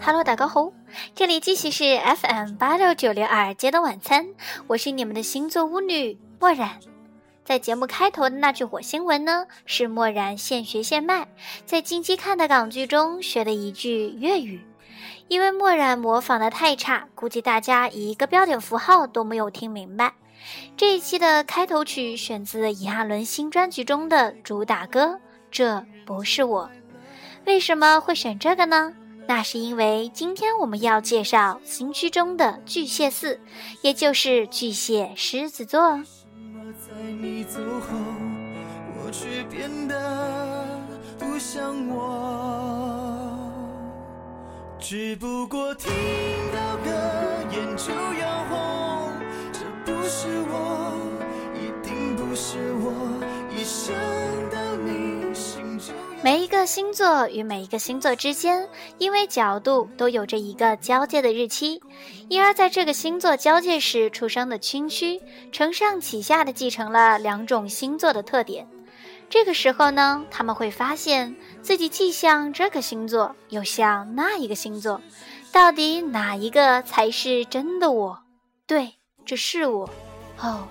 Hello，大家好，这里继续是 FM 八六九六二街的晚餐，我是你们的星座巫女墨染。在节目开头的那句火星文呢，是墨染现学现卖，在近期看的港剧中学的一句粤语。因为墨染模仿的太差，估计大家一个标点符号都没有听明白。这一期的开头曲选自炎亚纶新专辑中的主打歌《这不是我》。为什么会选这个呢？那是因为今天我们要介绍新区中的巨蟹四，也就是巨蟹狮子座。只不过听到歌眼就要红，这不是我，星座与每一个星座之间，因为角度都有着一个交界的日期，因而在这个星座交界时出生的亲区，承上启下的继承了两种星座的特点。这个时候呢，他们会发现自己既像这个星座，又像那一个星座，到底哪一个才是真的我？对，这是我。哦，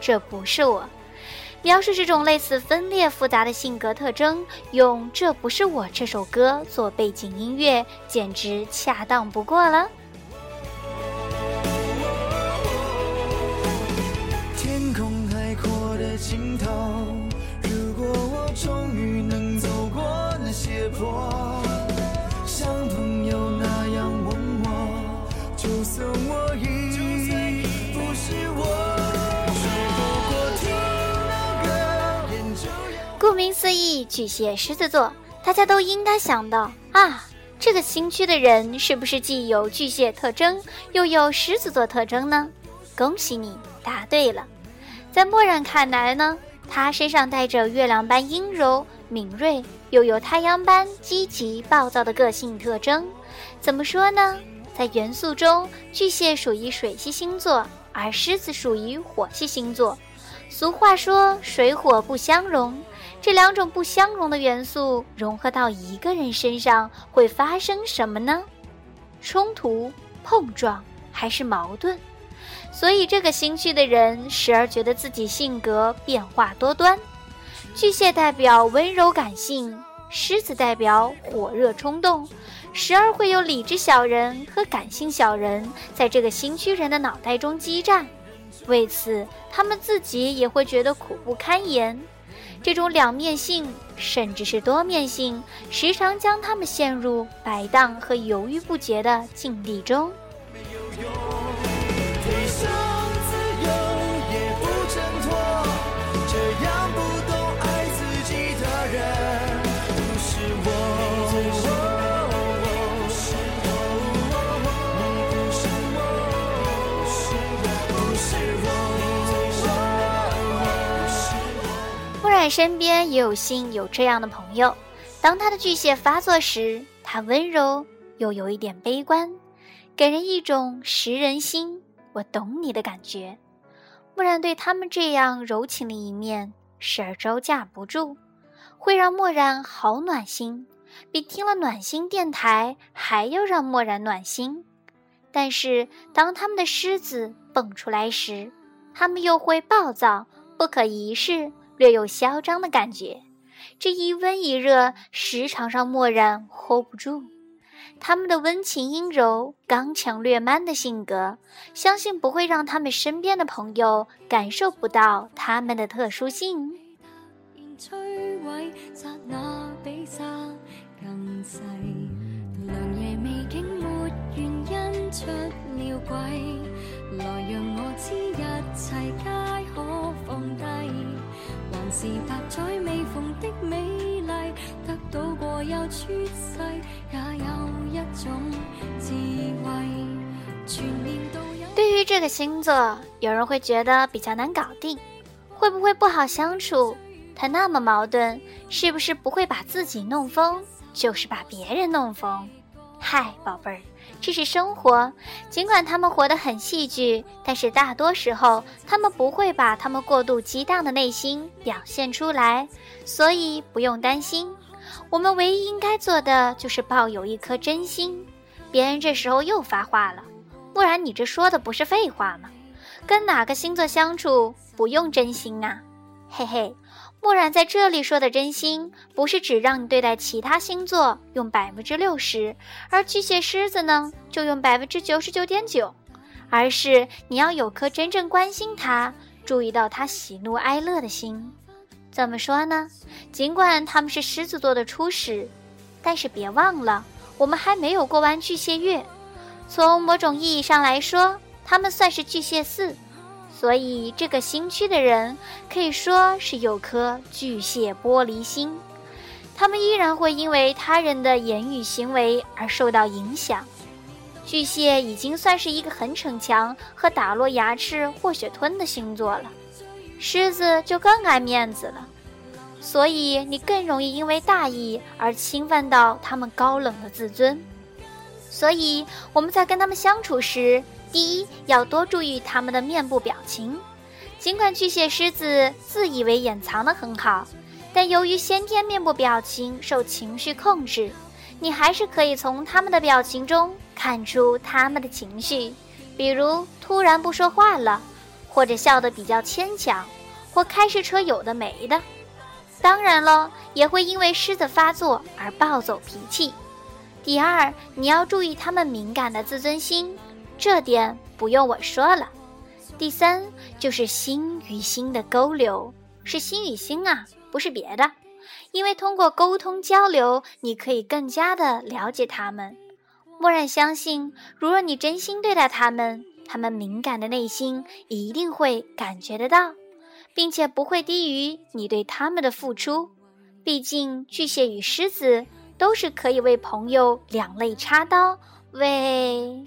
这不是我。描述这种类似分裂复杂的性格特征，用《这不是我》这首歌做背景音乐，简直恰当不过了。名思义，巨蟹狮子座，大家都应该想到啊，这个新区的人是不是既有巨蟹特征，又有狮子座特征呢？恭喜你答对了。在墨染看来呢？他身上带着月亮般阴柔敏锐，又有太阳般积极暴躁的个性特征。怎么说呢？在元素中，巨蟹属于水系星座，而狮子属于火系星座。俗话说“水火不相容”，这两种不相容的元素融合到一个人身上，会发生什么呢？冲突、碰撞，还是矛盾？所以，这个星区的人时而觉得自己性格变化多端。巨蟹代表温柔感性，狮子代表火热冲动，时而会有理智小人和感性小人在这个星区人的脑袋中激战。为此，他们自己也会觉得苦不堪言。这种两面性，甚至是多面性，时常将他们陷入摆荡和犹豫不决的境地中。在身边也有幸有这样的朋友，当他的巨蟹发作时，他温柔又有一点悲观，给人一种识人心、我懂你的感觉。蓦然对他们这样柔情的一面时而招架不住，会让蓦然好暖心，比听了暖心电台还要让蓦然暖心。但是当他们的狮子蹦出来时，他们又会暴躁，不可一世。略有嚣张的感觉，这一温一热，时常让漠然 hold 不住。他们的温情阴柔、刚强略 man 的性格，相信不会让他们身边的朋友感受不到他们的特殊性。对于这个星座，有人会觉得比较难搞定，会不会不好相处？他那么矛盾，是不是不会把自己弄疯，就是把别人弄疯？嗨，宝贝儿。这是生活，尽管他们活得很戏剧，但是大多时候他们不会把他们过度激荡的内心表现出来，所以不用担心。我们唯一应该做的就是抱有一颗真心。别人这时候又发话了：“不然，你这说的不是废话吗？跟哪个星座相处不用真心啊？”嘿嘿，木然在这里说的真心，不是指让你对待其他星座用百分之六十，而巨蟹、狮子呢就用百分之九十九点九，而是你要有颗真正关心他、注意到他喜怒哀乐的心。怎么说呢？尽管他们是狮子座的初始，但是别忘了。我们还没有过完巨蟹月，从某种意义上来说，他们算是巨蟹四，所以这个新区的人可以说是有颗巨蟹玻璃心，他们依然会因为他人的言语行为而受到影响。巨蟹已经算是一个很逞强和打落牙齿或血吞的星座了，狮子就更爱面子了。所以你更容易因为大意而侵犯到他们高冷的自尊。所以我们在跟他们相处时，第一要多注意他们的面部表情。尽管巨蟹狮子自以为掩藏得很好，但由于先天面部表情受情绪控制，你还是可以从他们的表情中看出他们的情绪，比如突然不说话了，或者笑得比较牵强，或开始扯有的没的。当然了，也会因为狮子发作而暴走脾气。第二，你要注意他们敏感的自尊心，这点不用我说了。第三，就是心与心的沟流，是心与心啊，不是别的。因为通过沟通交流，你可以更加的了解他们。默然相信，如若你真心对待他们，他们敏感的内心一定会感觉得到。并且不会低于你对他们的付出，毕竟巨蟹与狮子都是可以为朋友两肋插刀。为，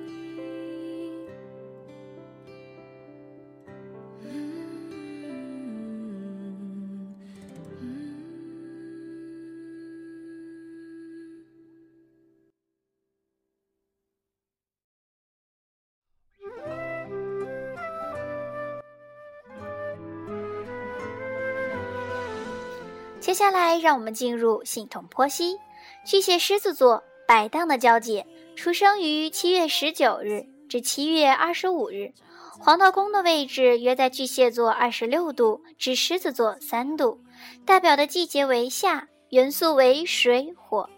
接下来，让我们进入系统剖析。巨蟹狮子座摆荡的交界，出生于七月十九日至七月二十五日，黄道宫的位置约在巨蟹座二十六度至狮子座三度，代表的季节为夏，元素为水火，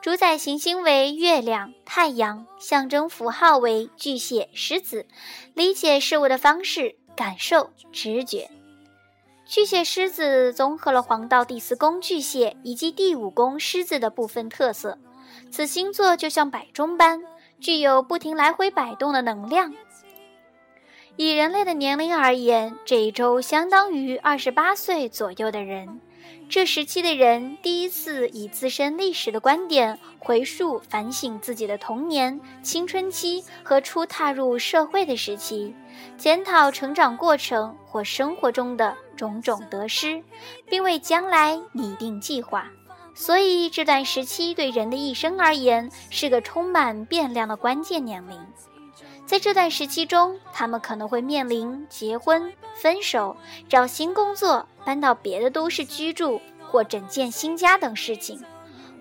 主宰行星为月亮、太阳，象征符号为巨蟹、狮子，理解事物的方式、感受、直觉。巨蟹狮子综合了黄道第四宫巨蟹以及第五宫狮子的部分特色，此星座就像摆钟般，具有不停来回摆动的能量。以人类的年龄而言，这一周相当于二十八岁左右的人。这时期的人第一次以自身历史的观点回溯反省自己的童年、青春期和初踏入社会的时期，检讨成长过程或生活中的种种得失，并为将来拟定计划。所以，这段时期对人的一生而言是个充满变量的关键年龄。在这段时期中，他们可能会面临结婚、分手、找新工作、搬到别的都市居住或整建新家等事情。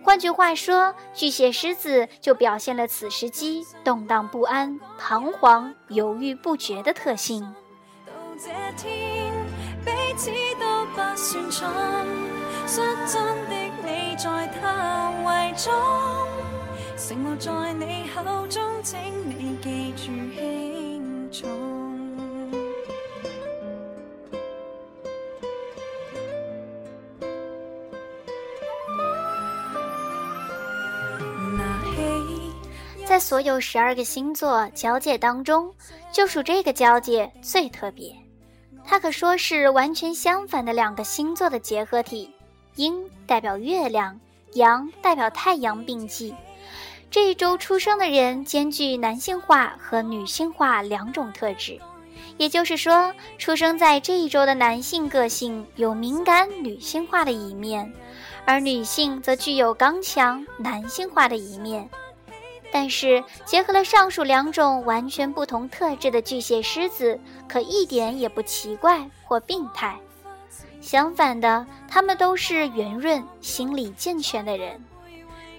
换句话说，巨蟹狮子就表现了此时机动荡不安、彷徨、犹豫不决的特性。只得不算蠢，率真的你在他怀中，承诺在你口中，请你记住轻重。在所有十二个星座交界当中，就属这个交界最特别。它可说是完全相反的两个星座的结合体，阴代表月亮，阳代表太阳并济。这一周出生的人兼具男性化和女性化两种特质，也就是说，出生在这一周的男性个性有敏感女性化的一面，而女性则具有刚强男性化的一面。但是，结合了上述两种完全不同特质的巨蟹狮子，可一点也不奇怪或病态。相反的，他们都是圆润、心理健全的人。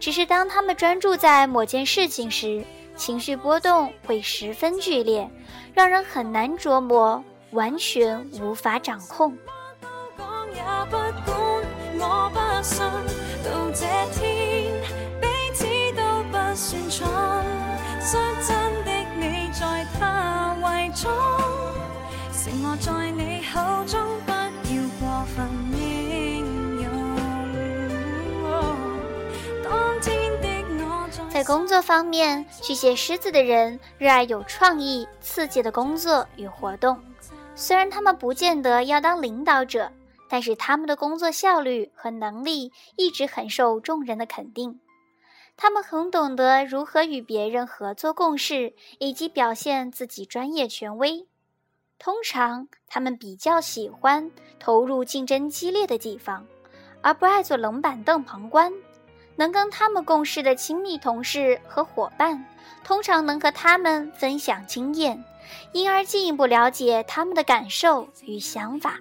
只是当他们专注在某件事情时，情绪波动会十分剧烈，让人很难琢磨，完全无法掌控。说真的你在工作方面，巨蟹狮子的人热爱有创意、刺激的工作与活动。虽然他们不见得要当领导者，但是他们的工作效率和能力一直很受众人的肯定。他们很懂得如何与别人合作共事，以及表现自己专业权威。通常，他们比较喜欢投入竞争激烈的地方，而不爱坐冷板凳旁观。能跟他们共事的亲密同事和伙伴，通常能和他们分享经验，因而进一步了解他们的感受与想法。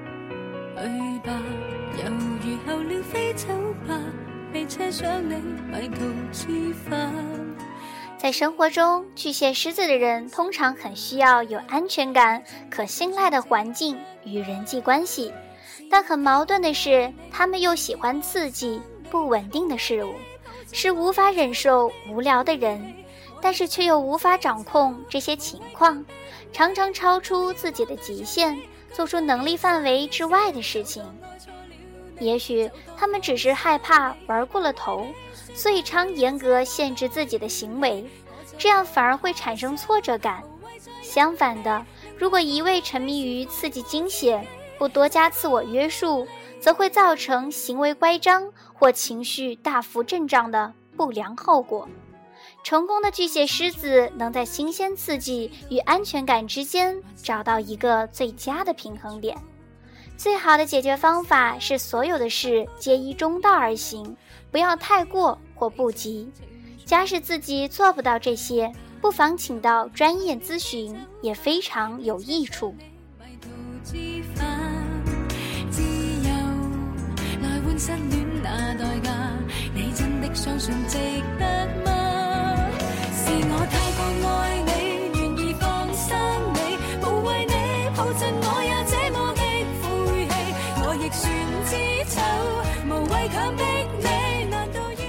在生活中，巨蟹狮子的人通常很需要有安全感、可信赖的环境与人际关系，但很矛盾的是，他们又喜欢刺激、不稳定的事物，是无法忍受无聊的人，但是却又无法掌控这些情况，常常超出自己的极限。做出能力范围之外的事情，也许他们只是害怕玩过了头，所以常严格限制自己的行为，这样反而会产生挫折感。相反的，如果一味沉迷于刺激惊险，不多加自我约束，则会造成行为乖张或情绪大幅震荡的不良后果。成功的巨蟹狮子能在新鲜刺激与安全感之间找到一个最佳的平衡点。最好的解决方法是所有的事皆依中道而行，不要太过或不及。假使自己做不到这些，不妨请到专业咨询，也非常有益处。换失恋那代价你真的相信值得吗？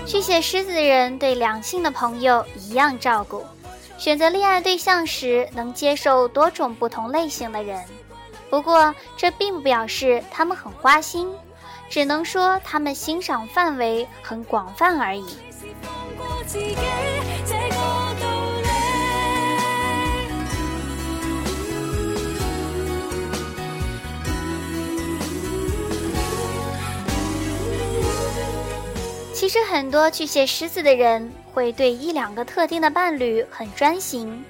巨蟹狮子人对两性的朋友一样照顾，选择恋爱对象时能接受多种不同类型的人。不过，这并不表示他们很花心，只能说他们欣赏范围很广泛而已。其实很多巨蟹狮子的人会对一两个特定的伴侣很专情，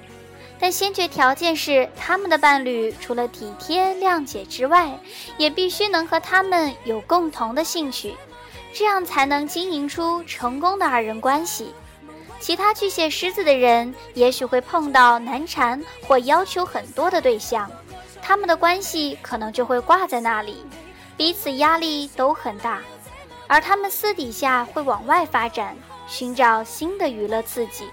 但先决条件是他们的伴侣除了体贴谅解之外，也必须能和他们有共同的兴趣，这样才能经营出成功的二人关系。其他巨蟹狮子的人也许会碰到难缠或要求很多的对象，他们的关系可能就会挂在那里，彼此压力都很大。而他们私底下会往外发展，寻找新的娱乐刺激。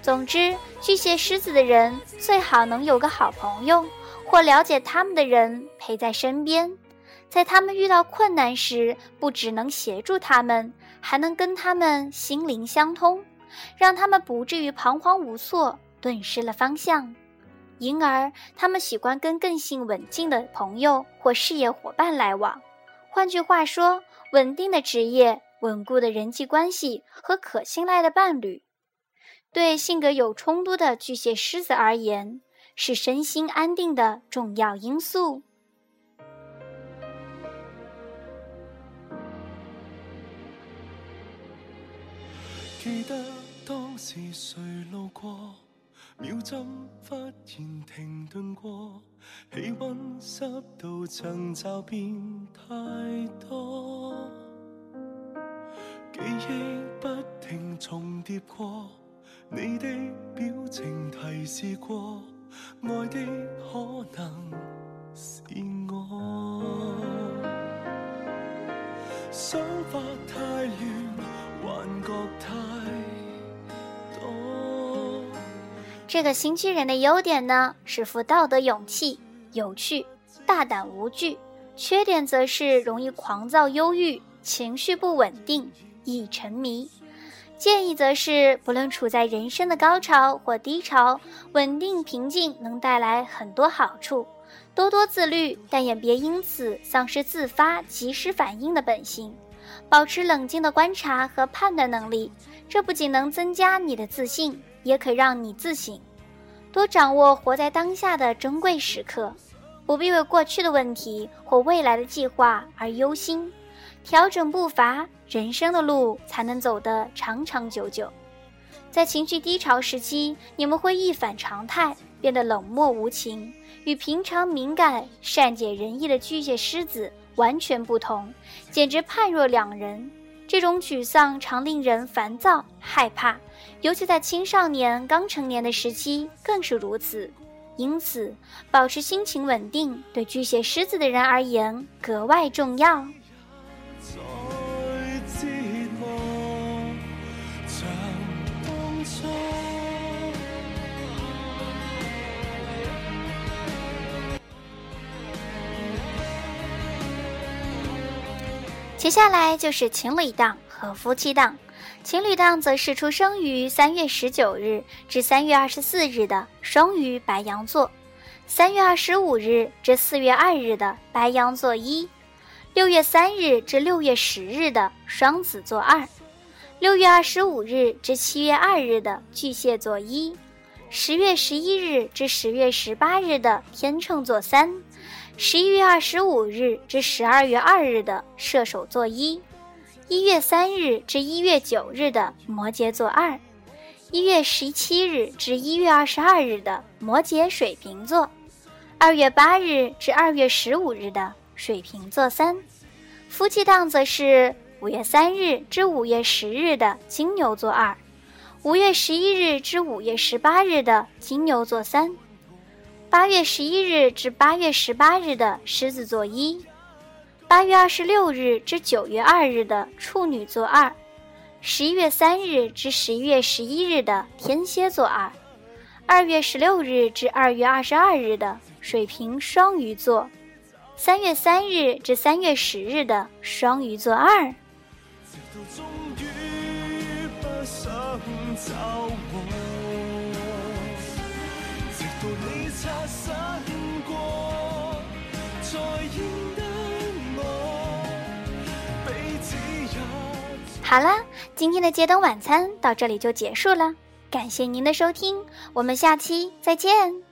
总之，巨蟹狮子的人最好能有个好朋友或了解他们的人陪在身边，在他们遇到困难时，不只能协助他们，还能跟他们心灵相通，让他们不至于彷徨无措，顿失了方向。因而他们喜欢跟个性稳定的朋友或事业伙伴来往。换句话说，稳定的职业、稳固的人际关系和可信赖的伴侣，对性格有冲突的巨蟹狮子而言，是身心安定的重要因素。记得当时谁路过，秒针忽然停顿过，气温湿度曾骤变太多，记忆不停重叠过，你的表情提示过，爱的可能是我，想法太这个新巨人的优点呢，是富道德、勇气、有趣、大胆、无惧；缺点则是容易狂躁、忧郁、情绪不稳定、易沉迷。建议则是，不论处在人生的高潮或低潮，稳定平静能带来很多好处。多多自律，但也别因此丧失自发、及时反应的本性。保持冷静的观察和判断能力，这不仅能增加你的自信，也可让你自省。多掌握活在当下的珍贵时刻，不必为过去的问题或未来的计划而忧心。调整步伐，人生的路才能走得长长久久。在情绪低潮时期，你们会一反常态，变得冷漠无情，与平常敏感、善解人意的巨蟹狮子。完全不同，简直判若两人。这种沮丧常令人烦躁害怕，尤其在青少年刚成年的时期更是如此。因此，保持心情稳定对巨蟹狮子的人而言格外重要。接下来就是情侣档和夫妻档，情侣档则是出生于三月十九日至三月二十四日的双鱼白羊座，三月二十五日至四月二日的白羊座一，六月三日至六月十日的双子座二，六月二十五日至七月二日的巨蟹座一，十月十一日至十月十八日的天秤座三。十一月二十五日至十二月二日的射手座一，一月三日至一月九日的摩羯座二，一月十七日至一月二十二日的摩羯水瓶座，二月八日至二月十五日的水瓶座三，夫妻档则是五月三日至五月十日的金牛座二，五月十一日至五月十八日的金牛座三。八月十一日至八月十八日的狮子座一，八月二十六日至九月二日的处女座二，十一月三日至十一月十一日的天蝎座二，二月十六日至二月二十二日的水瓶双鱼座，三月三日至三月十日的双鱼座二。好了，今天的街灯晚餐到这里就结束了，感谢您的收听，我们下期再见。